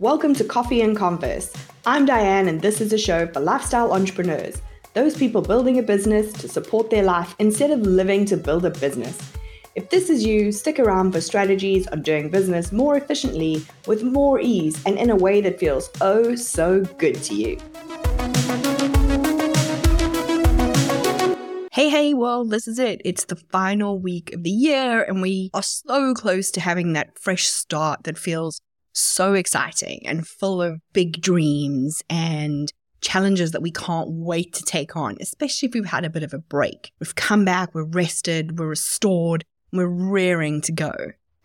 Welcome to Coffee and Converse. I'm Diane, and this is a show for lifestyle entrepreneurs, those people building a business to support their life instead of living to build a business. If this is you, stick around for strategies on doing business more efficiently, with more ease, and in a way that feels oh so good to you. Hey, hey, well, this is it. It's the final week of the year, and we are so close to having that fresh start that feels so exciting and full of big dreams and challenges that we can't wait to take on, especially if we've had a bit of a break. We've come back, we're rested, we're restored, we're rearing to go.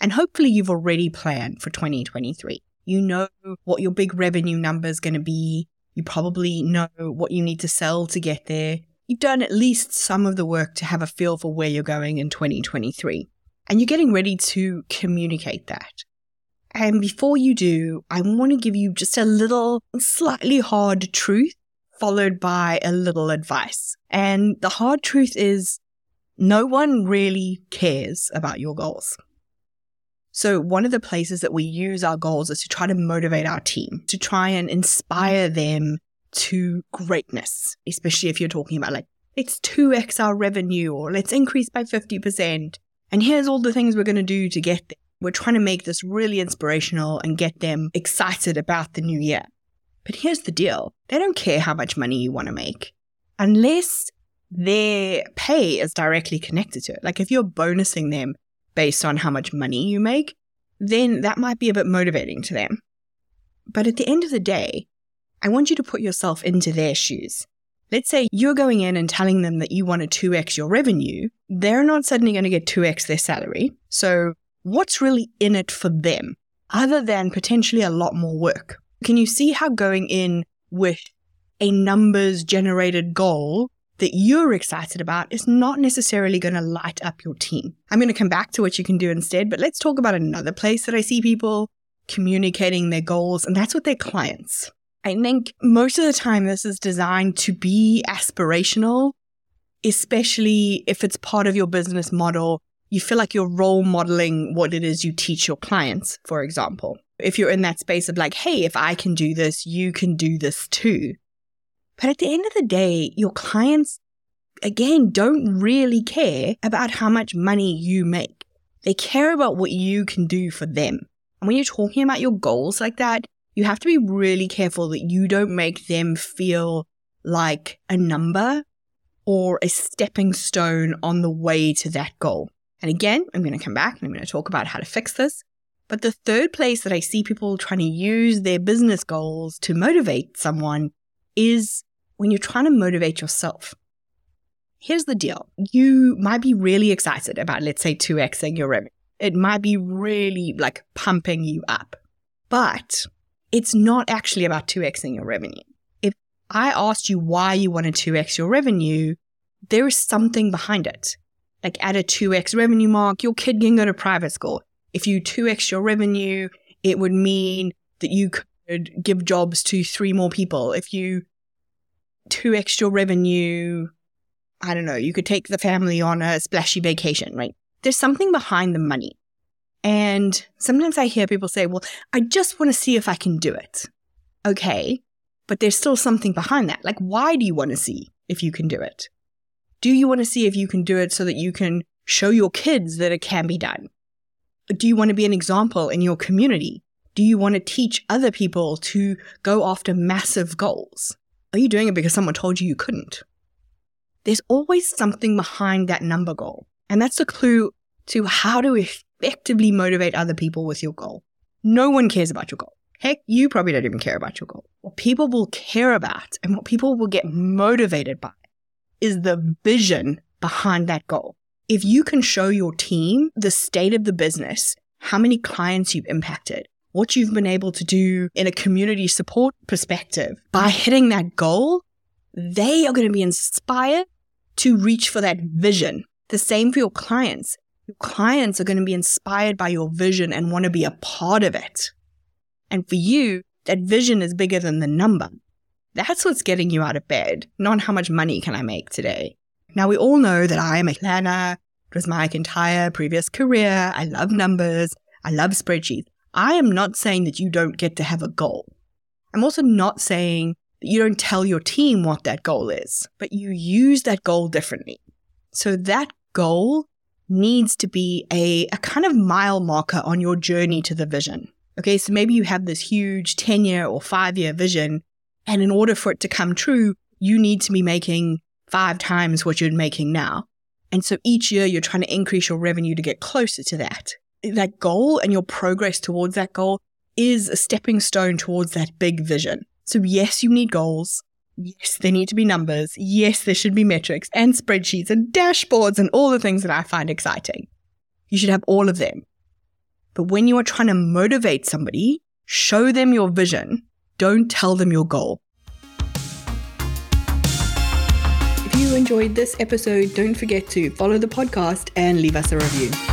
And hopefully, you've already planned for 2023. You know what your big revenue number is going to be. You probably know what you need to sell to get there you've done at least some of the work to have a feel for where you're going in 2023. And you're getting ready to communicate that. And before you do, I want to give you just a little slightly hard truth followed by a little advice. And the hard truth is no one really cares about your goals. So, one of the places that we use our goals is to try to motivate our team, to try and inspire them to greatness, especially if you're talking about like, let's 2x our revenue or let's increase by 50%. And here's all the things we're going to do to get there. We're trying to make this really inspirational and get them excited about the new year. But here's the deal they don't care how much money you want to make unless their pay is directly connected to it. Like if you're bonusing them based on how much money you make, then that might be a bit motivating to them. But at the end of the day, I want you to put yourself into their shoes. Let's say you're going in and telling them that you want to 2x your revenue. They're not suddenly going to get 2x their salary. So, what's really in it for them other than potentially a lot more work? Can you see how going in with a numbers generated goal that you're excited about is not necessarily going to light up your team. I'm going to come back to what you can do instead, but let's talk about another place that I see people communicating their goals, and that's with their clients. I think most of the time this is designed to be aspirational, especially if it's part of your business model. You feel like you're role modeling what it is you teach your clients, for example. If you're in that space of like, hey, if I can do this, you can do this too. But at the end of the day, your clients, again, don't really care about how much money you make. They care about what you can do for them. And when you're talking about your goals like that, you have to be really careful that you don't make them feel like a number or a stepping stone on the way to that goal. And again, I'm going to come back and I'm going to talk about how to fix this. But the third place that I see people trying to use their business goals to motivate someone is when you're trying to motivate yourself. Here's the deal. You might be really excited about, let's say, 2xing your revenue. It might be really like pumping you up. But it's not actually about 2xing your revenue. If I asked you why you wanted 2x your revenue, there is something behind it. Like at a 2x revenue mark, your kid can go to private school. If you 2x your revenue, it would mean that you could give jobs to three more people. If you 2x your revenue, I don't know, you could take the family on a splashy vacation, right? There's something behind the money. And sometimes I hear people say, well, I just want to see if I can do it. Okay. But there's still something behind that. Like, why do you want to see if you can do it? Do you want to see if you can do it so that you can show your kids that it can be done? Do you want to be an example in your community? Do you want to teach other people to go after massive goals? Are you doing it because someone told you you couldn't? There's always something behind that number goal. And that's a clue to how to effectively motivate other people with your goal. No one cares about your goal. Heck, you probably don't even care about your goal. What people will care about and what people will get motivated by is the vision behind that goal. If you can show your team the state of the business, how many clients you've impacted, what you've been able to do in a community support perspective by hitting that goal, they are going to be inspired to reach for that vision. The same for your clients. Your clients are going to be inspired by your vision and want to be a part of it. And for you, that vision is bigger than the number. That's what's getting you out of bed, not how much money can I make today. Now, we all know that I am a planner. It was my entire previous career. I love numbers. I love spreadsheets. I am not saying that you don't get to have a goal. I'm also not saying that you don't tell your team what that goal is, but you use that goal differently. So that goal needs to be a, a kind of mile marker on your journey to the vision. Okay, so maybe you have this huge 10 year or five year vision, and in order for it to come true, you need to be making five times what you're making now. And so each year you're trying to increase your revenue to get closer to that. That goal and your progress towards that goal is a stepping stone towards that big vision. So, yes, you need goals. Yes, there need to be numbers. Yes, there should be metrics and spreadsheets and dashboards and all the things that I find exciting. You should have all of them. But when you are trying to motivate somebody, show them your vision. Don't tell them your goal. If you enjoyed this episode, don't forget to follow the podcast and leave us a review.